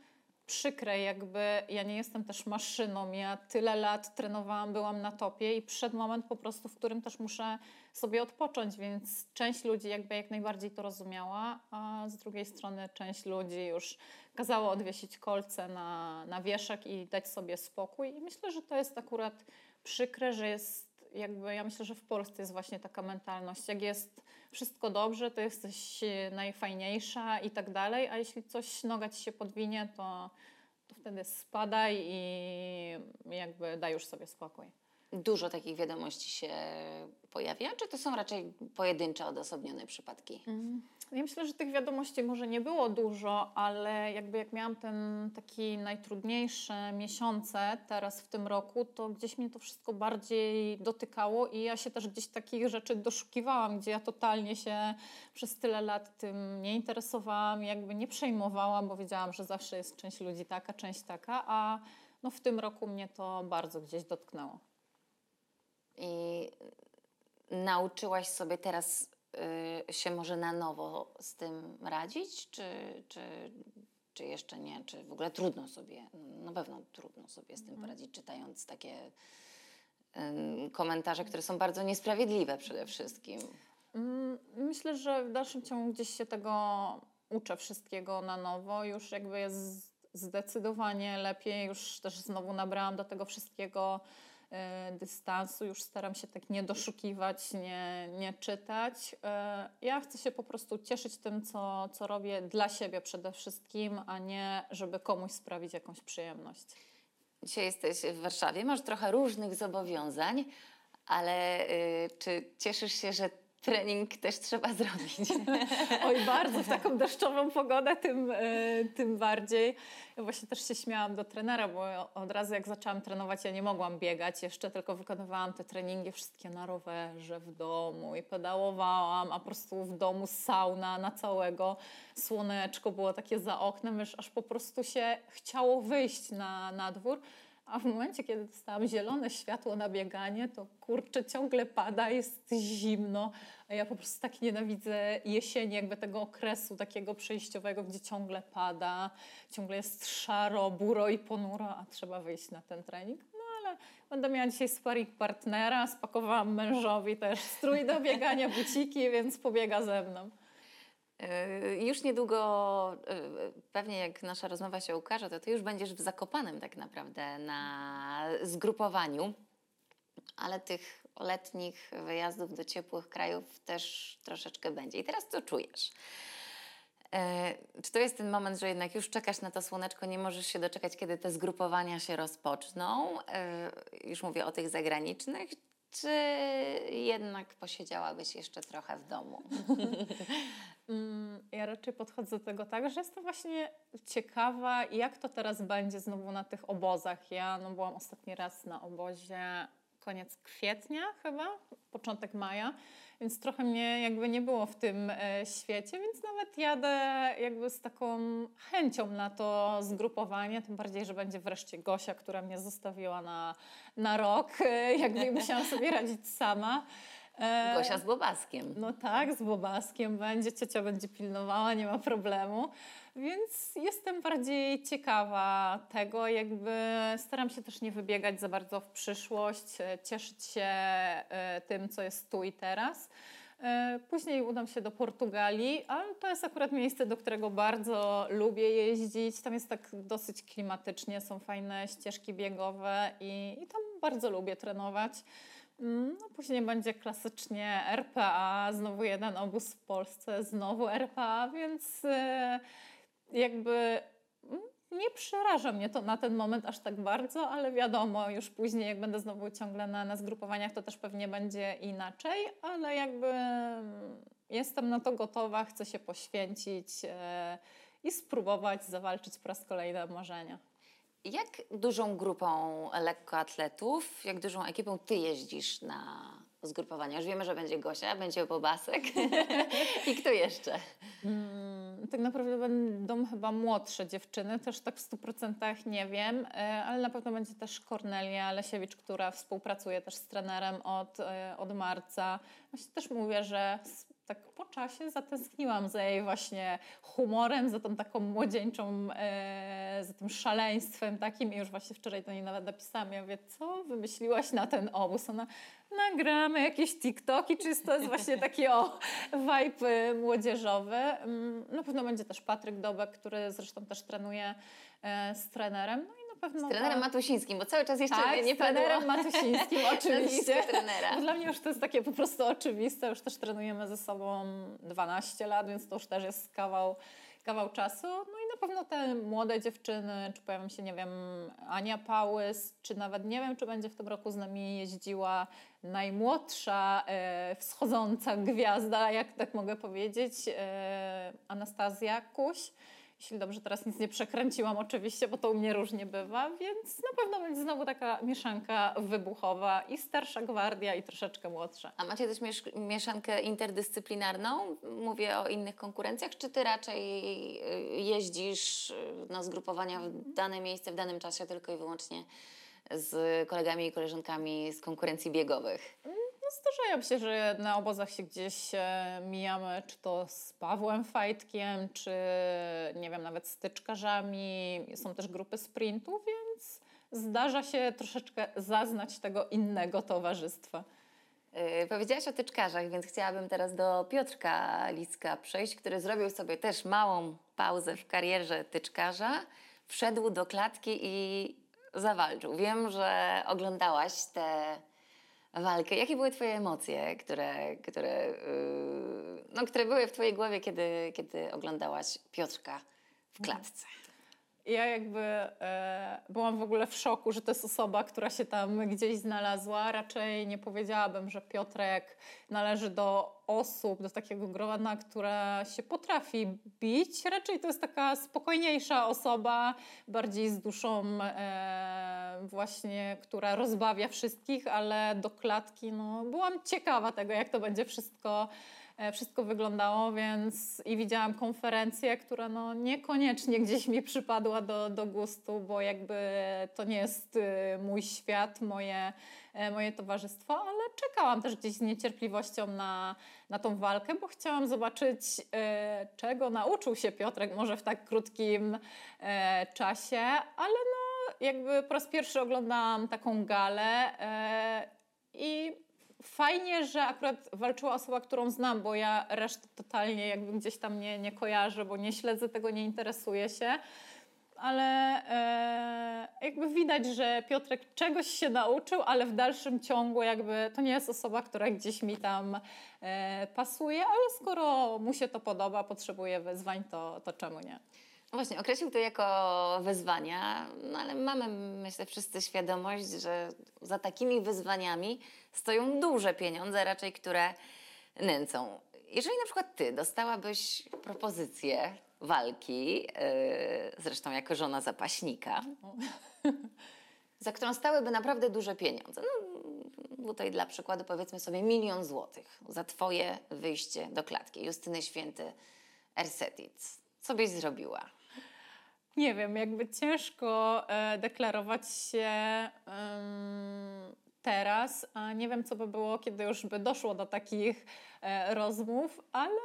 przykre, jakby ja nie jestem też maszyną, ja tyle lat trenowałam, byłam na topie i przyszedł moment po prostu, w którym też muszę sobie odpocząć, więc część ludzi jakby jak najbardziej to rozumiała, a z drugiej strony część ludzi już kazała odwiesić kolce na, na wieszak i dać sobie spokój. I myślę, że to jest akurat przykre, że jest jakby, ja myślę, że w Polsce jest właśnie taka mentalność, jak jest wszystko dobrze, to jesteś e, najfajniejsza i tak dalej, a jeśli coś noga ci się podwinie, to, to wtedy spadaj i jakby daj już sobie spokój. Dużo takich wiadomości się pojawia, czy to są raczej pojedyncze, odosobnione przypadki? Ja myślę, że tych wiadomości może nie było dużo, ale jakby jak miałam ten taki najtrudniejsze miesiące teraz w tym roku, to gdzieś mnie to wszystko bardziej dotykało i ja się też gdzieś takich rzeczy doszukiwałam, gdzie ja totalnie się przez tyle lat tym nie interesowałam, jakby nie przejmowałam, bo wiedziałam, że zawsze jest część ludzi taka, część taka, a no w tym roku mnie to bardzo gdzieś dotknęło. I nauczyłaś sobie teraz y, się może na nowo z tym radzić, czy, czy, czy jeszcze nie? Czy w ogóle trudno sobie, na pewno trudno sobie z tym poradzić, czytając takie ym, komentarze, które są bardzo niesprawiedliwe przede wszystkim. Mm, Myślę, że w dalszym ciągu gdzieś się tego uczę wszystkiego na nowo. Już jakby jest zdecydowanie lepiej. Już też znowu nabrałam do tego wszystkiego dystansu. Już staram się tak nie doszukiwać, nie, nie czytać. E, ja chcę się po prostu cieszyć tym, co, co robię dla siebie przede wszystkim, a nie żeby komuś sprawić jakąś przyjemność. Dzisiaj jesteś w Warszawie, masz trochę różnych zobowiązań, ale y, czy cieszysz się, że trening też trzeba [LAUGHS] zrobić? Oj, bardzo w taką deszczową pogodę, tym, e, tym bardziej. Ja właśnie też się śmiałam do trenera, bo od razu jak zaczęłam trenować, ja nie mogłam biegać jeszcze, tylko wykonywałam te treningi wszystkie na rowerze, w domu i pedałowałam, a po prostu w domu sauna na całego. Słoneczko było takie za oknem, wiesz, aż po prostu się chciało wyjść na, na dwór. A w momencie, kiedy dostałam zielone światło na bieganie, to kurczę, ciągle pada, jest zimno. A ja po prostu tak nienawidzę jesieni, jakby tego okresu takiego przejściowego, gdzie ciągle pada, ciągle jest szaro, buro i ponuro, a trzeba wyjść na ten trening. No ale będę miała dzisiaj sparring partnera, spakowałam mężowi też strój do biegania, [LAUGHS] buciki, więc pobiega ze mną. Yy, już niedługo, yy, pewnie jak nasza rozmowa się ukaże, to ty już będziesz w Zakopanem tak naprawdę na zgrupowaniu, ale tych letnich wyjazdów do ciepłych krajów też troszeczkę będzie. I teraz co czujesz? Yy, czy to jest ten moment, że jednak już czekasz na to słoneczko, nie możesz się doczekać, kiedy te zgrupowania się rozpoczną? Już mówię o tych zagranicznych, czy jednak posiedziałabyś jeszcze trochę w domu? [LAUGHS] Mm, ja raczej podchodzę do tego tak, że jestem właśnie ciekawa, jak to teraz będzie znowu na tych obozach. Ja no, byłam ostatni raz na obozie koniec kwietnia chyba, początek maja, więc trochę mnie jakby nie było w tym e, świecie, więc nawet jadę jakby z taką chęcią na to zgrupowanie, tym bardziej, że będzie wreszcie Gosia, która mnie zostawiła na, na rok, e, jakby musiałam [LAUGHS] sobie radzić sama. E, Gosia z Bobaskiem. No tak, z Bobaskiem będzie, ciocia będzie pilnowała, nie ma problemu. Więc jestem bardziej ciekawa tego, jakby staram się też nie wybiegać za bardzo w przyszłość, e, cieszyć się e, tym, co jest tu i teraz. Później udam się do Portugalii, ale to jest akurat miejsce, do którego bardzo lubię jeździć. Tam jest tak dosyć klimatycznie, są fajne ścieżki biegowe i, i tam bardzo lubię trenować. Mm, no, później będzie klasycznie RPA, znowu jeden obóz w Polsce, znowu RPA, więc e, jakby mm, nie przeraża mnie to na ten moment aż tak bardzo, ale wiadomo, już później jak będę znowu ciągle na, na zgrupowaniach, to też pewnie będzie inaczej, ale jakby mm, jestem na to gotowa, chcę się poświęcić e, i spróbować zawalczyć po raz kolejny marzenia. Jak dużą grupą lekkoatletów, jak dużą ekipą ty jeździsz na zgrupowania? Już wiemy, że będzie Gosia, będzie Bobasek. [LAUGHS] I kto jeszcze? Tak naprawdę będą chyba młodsze dziewczyny, też tak w 100% nie wiem, e, ale na pewno będzie też Kornelia Lesiewicz, która współpracuje też z trenerem od, e, od marca. Właśnie też mówię, że tak po czasie zatęskniłam za jej właśnie humorem, za tą taką młodzieńczą, e, za tym szaleństwem takim i już właśnie wczoraj do niej nawet napisałam, ja mówię, co wymyśliłaś na ten obóz? Ona, nagramy jakieś TikToki, czy to jest właśnie [LAUGHS] taki o vibe młodzieżowy. Mm, na pewno będzie też Patryk Dobek, który zresztą też trenuje e, z trenerem. No pewno. Z trenerem tak. Matusińskim, bo cały czas jeszcze tak, nie z trenerem padło. Matusińskim, [LAUGHS] oczywiście. trenera. Bo dla mnie już to jest takie po prostu oczywiste. Już też trenujemy ze sobą 12 lat, więc to już też jest kawał kawał czasu. No i na pewno te młode dziewczyny, czy pojawią się, nie wiem, Ania Pałys, czy nawet nie wiem, czy będzie w tym roku z nami jeździła najmłodsza e, wschodząca gwiazda, jak tak mogę powiedzieć, e, Anastazja Kuś jeśli dobrze teraz nic nie przekręciłam oczywiście, bo to u mnie różnie bywa, więc na pewno będzie znowu taka mieszanka wybuchowa i starsza gwardia i troszeczkę młodsza. A macie też miesz mieszankę interdyscyplinarną? Mówię o innych konkurencjach, czy ty raczej y, jeździsz y, na zgrupowania w dane miejsce, w danym czasie tylko i wyłącznie z kolegami i koleżankami z konkurencji biegowych? No zdarzają się, że na obozach się gdzieś e, mijamy, czy to z Pawłem Fajtkiem, czy nie wiem, nawet tyczkarzami. Są też grupy sprintów, więc zdarza się troszeczkę zaznać tego innego towarzystwa. Yy, powiedziałaś o tyczkarzach, więc chciałabym teraz do Piotrka Liska przejść, który zrobił sobie też małą pauzę w karierze tyczkarza, wszedł do klatki i zawalczył. Wiem, że oglądałaś te walkę. Jakie były Twoje emocje, które, które, yy, no, które były w Twojej głowie, kiedy, kiedy oglądałaś Piotrka w klatce? Ja jakby e, byłam w ogóle w szoku, że to jest osoba, która się tam gdzieś znalazła. Raczej nie powiedziałabym, że Piotrek należy do osób, do takiego grona, która się potrafi bić. Raczej to jest taka spokojniejsza osoba, bardziej z duszą e, właśnie, która rozbawia wszystkich, ale do klatki no, byłam ciekawa tego, jak to będzie wszystko wszystko wyglądało, więc i widziałam konferencję, która no niekoniecznie gdzieś mi przypadła do, do gustu, bo jakby to nie jest y, mój świat, moje, e, moje towarzystwo, ale czekałam też gdzieś z niecierpliwością na, na tą walkę, bo chciałam zobaczyć, e, czego nauczył się Piotrek może w tak krótkim czasie, ale no jakby po raz pierwszy oglądałam taką galę i fajnie, że akurat walczyła osoba, którą znam, bo ja resztę totalnie jakby gdzieś tam nie, nie kojarzę, bo nie śledzę tego, nie interesuję się. Ale e, jakby widać, że Piotrek czegoś się nauczył, ale w dalszym ciągu jakby to nie jest osoba, która gdzieś mi tam e, pasuje, ale skoro mu się to podoba, potrzebuje wyzwań, to, to czemu nie? Właśnie, określił to jako wyzwania, no ale mamy, myślę, wszyscy świadomość, że za takimi wyzwaniami stoją duże pieniądze, raczej które nęcą. Jeżeli na przykład ty dostałabyś propozycję walki, yy, zresztą jako żona zapaśnika, [LAUGHS] za którą stałyby naprawdę duże pieniądze, no, tutaj dla przykładu powiedzmy sobie milion złotych za twoje wyjście do klatki, Justyny Święty Ersetic, co byś zrobiła? Nie wiem, jakby ciężko e, deklarować się teraz, a nie wiem, co by było, kiedy już by doszło do takich e, rozmów, ale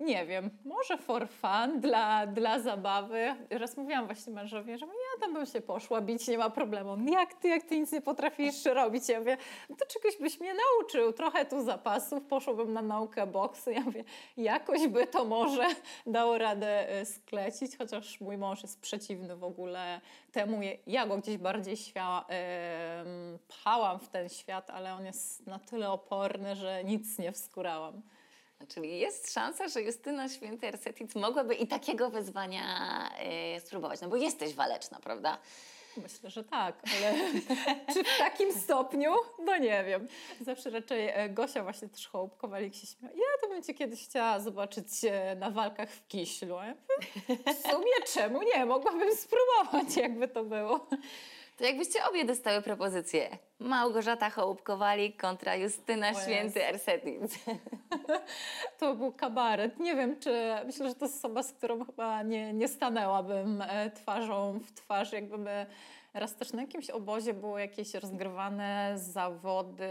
nie wiem, może for fun, dla, dla zabawy. Raz mówiłam właśnie mężowi, że ja tam bym się poszła bić, nie ma problemu. Jak ty, jak ty nic nie potrafisz [LAUGHS] robić? Ja mówię, to czegoś byś mnie nauczył, trochę tu zapasów, poszłabym na naukę boksu. Ja mówię, jakoś by to może [LAUGHS] dało radę e, sklecić, chociaż mój mąż jest przeciwny w ogóle temu. Ja go gdzieś bardziej świa, pchałam w ten świat, ale on jest na tyle oporny, że nic nie wskurałam. Czyli jest szansa, że Justyna Święty Ersetic mogłaby i takiego wyzwania y, spróbować. No bo jesteś waleczna, prawda? Myślę, że tak, ale [LAUGHS] czy w takim stopniu? No nie wiem. Zawsze raczej e, Gosia właśnie też Hołbkowalik się śmiała. Ja to bym Cię kiedyś chciała zobaczyć e, na walkach w Kiślu. W sumie czemu nie? Mogłabym spróbować, [LAUGHS] jakby to było. To jakbyście obie dostały propozycję. Małgorzata Hołubkowalik kontra Justyna o Święty Ersetic. [LAUGHS] To był kabaret. Nie wiem, czy... Myślę, że to jest osoba, z którą chyba nie, nie stanęłabym e, twarzą w twarz. Jakby raz też na jakimś obozie były jakieś rozgrywane zawody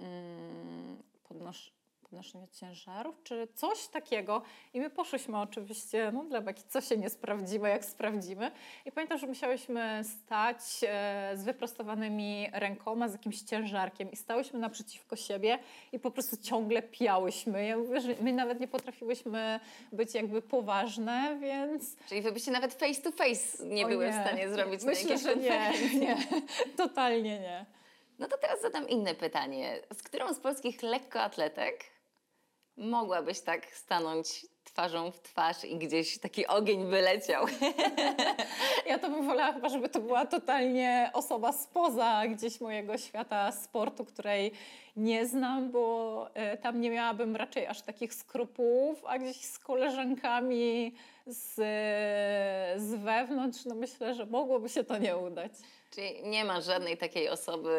mm, podnosz podnoszenia ciężarów, czy coś takiego. I my poszłyśmy oczywiście, no dla beki, co się nie sprawdziło, jak sprawdzimy. I pamiętam, że musiałyśmy stać e, z wyprostowanymi rękoma, z jakimś ciężarkiem i stałyśmy naprzeciwko siebie i po prostu ciągle piałyśmy. Ja mówię, że my nawet nie potrafiłyśmy być jakby poważne, więc... Czyli wy byście nawet face to face nie o były nie. w stanie zrobić Myślę, że nie, nie, totalnie nie. No to teraz zadam inne pytanie. Z którą z polskich lekkoatletek mogłabyś tak stanąć twarzą w twarz i gdzieś taki ogień wyleciał. [LAUGHS] Ja to bym wolała chyba, żeby to była totalnie osoba spoza gdzieś mojego świata sportu, której nie znam, bo e, tam nie miałabym raczej aż takich skrupułów, a gdzieś z koleżankami z, z wewnątrz, no myślę, że mogłoby się to nie udać. Czyli nie ma żadnej takiej osoby,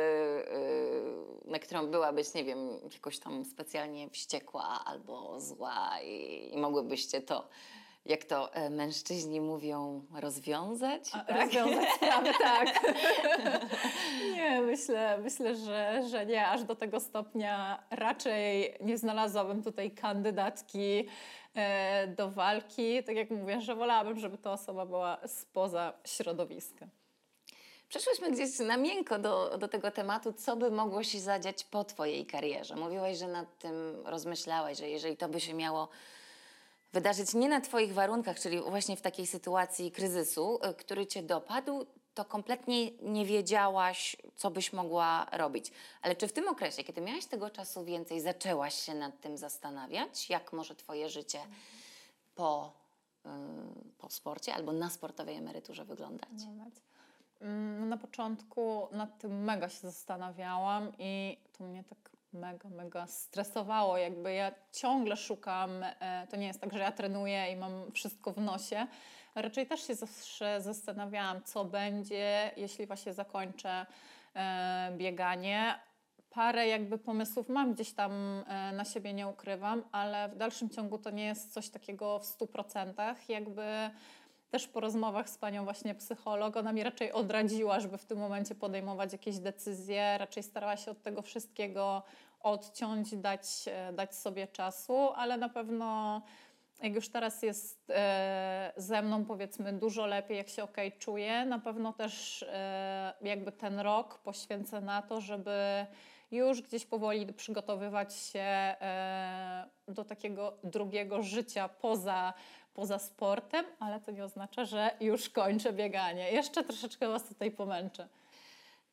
yy, na którą byłabyś, nie wiem, jakoś tam specjalnie wściekła albo zła i, i mogłybyście to jak to e, mężczyźni mówią, rozwiązać? A, tak? Rozwiązać [LAUGHS] sprawę, tak. [LAUGHS] nie, myślę, myślę że, że nie, aż do tego stopnia raczej nie znalazłabym tutaj kandydatki e, do walki. Tak jak mówię, że wolałabym, żeby ta osoba była spoza środowiska. Przeszłyśmy gdzieś na miękko do, do tego tematu, co by mogło się zadziać po Twojej karierze. Mówiłaś, że nad tym rozmyślałaś, że jeżeli to by się miało wydarzyć nie na Twoich warunkach, czyli właśnie w takiej sytuacji kryzysu, y, który Cię dopadł, to kompletnie nie wiedziałaś, co byś mogła robić. Ale czy w tym okresie, kiedy miałaś tego czasu więcej, zaczęłaś się nad tym zastanawiać, jak może Twoje życie po, yy, po sporcie albo na sportowej emeryturze wyglądać? Mm, na początku nad tym mega się zastanawiałam i to mnie tak mega, mega stresowało. Jakby ja ciągle szukam, e, to nie jest tak, że ja trenuję i mam wszystko w nosie. Raczej też się zawsze zastanawiałam, co będzie, jeśli właśnie zakończę e, bieganie. parę jakby pomysłów mam gdzieś tam e, na siebie, nie ukrywam, ale w dalszym ciągu to nie jest coś takiego w stu procentach. Jakby też po rozmowach z panią właśnie psycholog, ona mi raczej odradziła, żeby w tym momencie podejmować jakieś decyzje, raczej starała się od tego wszystkiego odciąć, dać, e, dać sobie czasu, ale na pewno jak już teraz jest e, ze mną powiedzmy dużo lepiej, jak się ok czuję, na pewno też e, jakby ten rok poświęcę na to, żeby już gdzieś powoli przygotowywać się do takiego drugiego życia poza, poza sportem, ale to nie oznacza, że już kończę bieganie. Jeszcze troszeczkę Was tutaj pomęczę.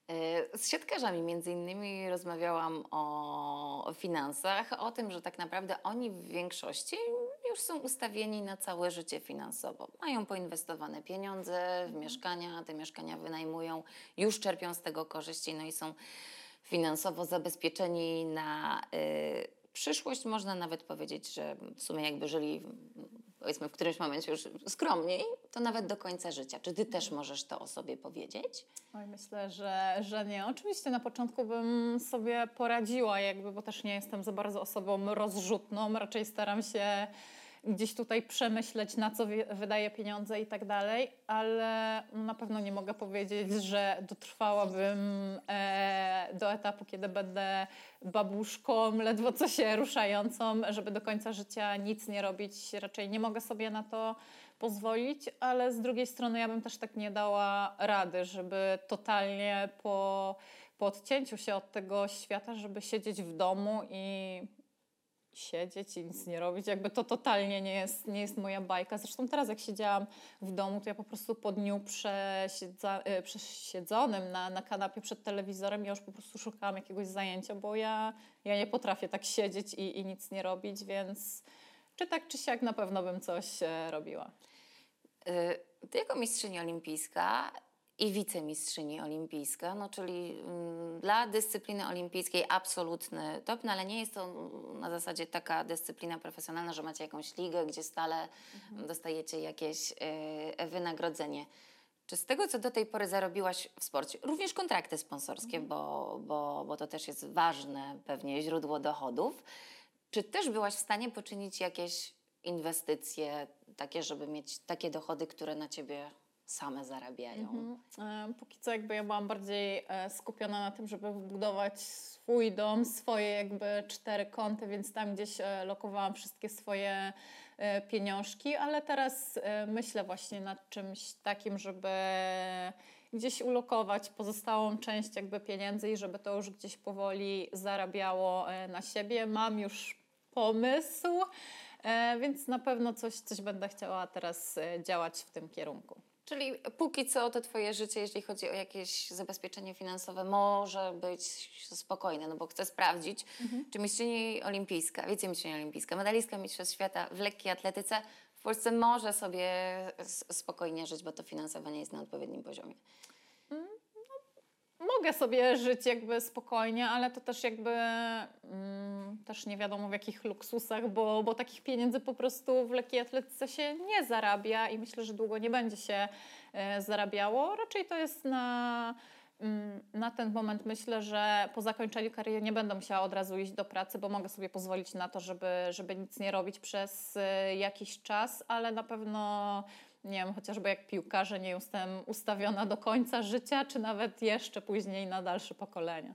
E, z siatkarzami między innymi rozmawiałam o, finansach, o tym, że tak naprawdę oni w większości już są ustawieni na całe życie finansowo. Mają poinwestowane pieniądze w mieszkania, te mieszkania wynajmują, już czerpią z tego korzyści, no i są finansowo zabezpieczeni na y, przyszłość. Można nawet powiedzieć, że w sumie jakby żyli powiedzmy w którymś momencie już skromniej, to nawet do końca życia. Czy ty też możesz to o sobie powiedzieć? Oj, myślę, że, że nie. Oczywiście na początku bym sobie poradziła, jakby, bo też nie jestem za bardzo osobą rozrzutną. Raczej staram się gdzieś tutaj przemyśleć, na co wydaje pieniądze i tak dalej, ale na pewno nie mogę powiedzieć, że dotrwałabym e, do etapu, kiedy będę babuszką, ledwo co się ruszającą, żeby do końca życia nic nie robić. Raczej nie mogę sobie na to pozwolić, ale z drugiej strony ja bym też tak nie dała rady, żeby totalnie po, po odcięciu się od tego świata, żeby siedzieć w domu i siedzieć i nic nie robić. Jakby to totalnie nie jest, nie jest moja bajka. Zresztą teraz jak siedziałam w domu, to ja po prostu po dniu przesiedza, e, przesiedzonym na, na kanapie przed telewizorem ja już po prostu szukałam jakiegoś zajęcia, bo ja, ja nie potrafię tak siedzieć i, i nic nie robić, więc czy tak czy siak na pewno bym coś e, robiła. Y, ty jako mistrzyni olimpijska i wicemistrzyni olimpijska, no czyli mm, dla dyscypliny olimpijskiej absolutny top, no ale nie jest to na zasadzie taka dyscyplina profesjonalna, że macie jakąś ligę, gdzie stale mhm. dostajecie jakieś y, wynagrodzenie. Czy z tego, co do tej pory zarobiłaś w sporcie, również kontrakty sponsorskie, mhm. bo, bo, bo to też jest ważne pewnie źródło dochodów, czy też byłaś w stanie poczynić jakieś inwestycje takie, żeby mieć takie dochody, które na ciebie same zarabiają. Mhm. E, póki co jakby ja byłam bardziej e, skupiona na tym, żeby wybudować swój dom, swoje jakby cztery kąty, więc tam gdzieś e, lokowałam wszystkie swoje pieniążki, ale teraz myślę właśnie nad czymś takim, żeby gdzieś ulokować pozostałą część jakby pieniędzy i żeby to już gdzieś powoli zarabiało na siebie. Mam już pomysł, więc na pewno coś, coś będę chciała teraz działać w tym kierunku. Czyli póki co to Twoje życie, jeśli chodzi o jakieś zabezpieczenie finansowe, może być spokojne, no bo chcę sprawdzić, mhm. czy mistrzyni olimpijska, wicemistrzyni olimpijska, medalistka Mistrzostw Świata w lekkiej atletyce w Polsce może sobie spokojnie żyć, bo to finansowanie jest na odpowiednim poziomie. Mogę sobie żyć jakby spokojnie, ale to też jakby mm, też nie wiadomo w jakich luksusach, bo, bo takich pieniędzy po prostu w lekkiej atletyce się nie zarabia i myślę, że długo nie będzie się e, zarabiało. Raczej to jest na mm, na ten moment myślę, że po zakończeniu kariery nie będę musiała od razu iść do pracy, bo mogę sobie pozwolić na to, żeby, żeby nic nie robić przez e, jakiś czas, ale na pewno nie wiem, chociażby jak piłkarze nie jestem ustawiona do końca życia, czy nawet jeszcze później na dalsze pokolenia.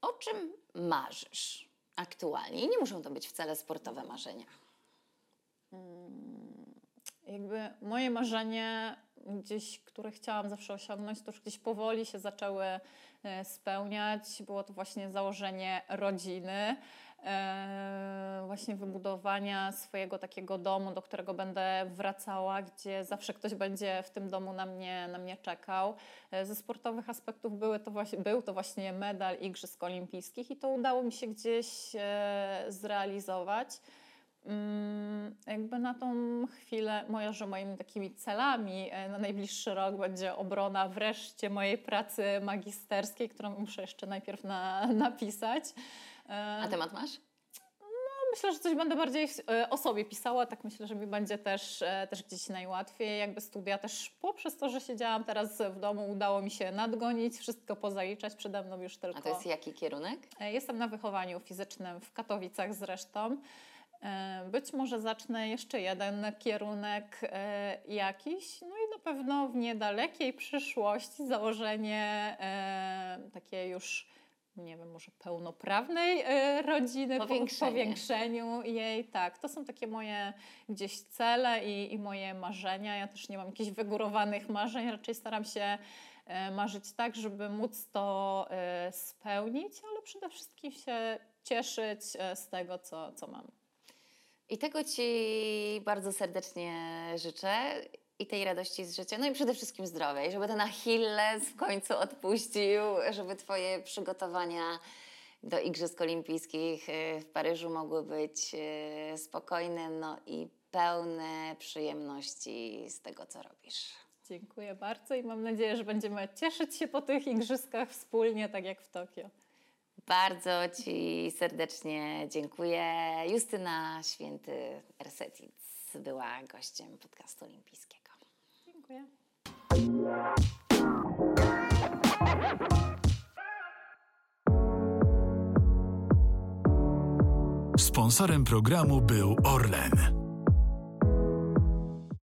O czym marzysz aktualnie? I nie muszą to być wcale sportowe marzenia. Hmm, jakby moje marzenie gdzieś, które chciałam zawsze osiągnąć, to już gdzieś powoli się zaczęły e, spełniać. Było to właśnie założenie rodziny. E, właśnie wybudowania swojego takiego domu, do którego będę wracała, gdzie zawsze ktoś będzie w tym domu na mnie, na mnie czekał. E, ze sportowych aspektów były to właśnie, był to właśnie medal Igrzysk Olimpijskich i to udało mi się gdzieś e, zrealizować. Mm, jakby na tą chwilę, moja, że moimi takimi celami na najbliższy rok będzie obrona wreszcie mojej pracy magisterskiej, którą muszę jeszcze najpierw na, [LAUGHS] napisać. A temat masz? No, myślę, że coś będę bardziej e, o sobie pisała, tak myślę, że mi będzie też, e, też gdzieś najłatwiej. Jakby studia też poprzez to, że siedziałam teraz w domu, udało mi się nadgonić, wszystko pozaliczać, przede mną już tylko... A to jest jaki kierunek? E, jestem na wychowaniu fizycznym w Katowicach zresztą. Być może zacznę jeszcze jeden kierunek jakiś, no i na pewno w niedalekiej przyszłości założenie takie już nie wiem, może pełnoprawnej y, rodziny, Powiększenie. po powiększeniu jej. Tak, to są takie moje gdzieś cele i, i moje marzenia. Ja też nie mam jakichś wygórowanych marzeń, raczej staram się y, marzyć tak, żeby móc to y, spełnić, ale przede wszystkim się cieszyć z tego, co, co mam. I tego Ci bardzo serdecznie życzę i tej radości z życia, no i przede wszystkim zdrowej, żeby ten Achilles w końcu odpuścił, żeby Twoje przygotowania do Igrzysk Olimpijskich y, w Paryżu mogły być y, spokojne, no i pełne przyjemności z tego, co robisz. Dziękuję bardzo i mam nadzieję, że będziemy cieszyć się po tych igrzyskach wspólnie, tak jak w Tokio. Bardzo Ci serdecznie dziękuję. Justyna Święty Ersetic była gościem podcastu olimpijskiego. Dziękuję. Sponsorem programu był Orlen.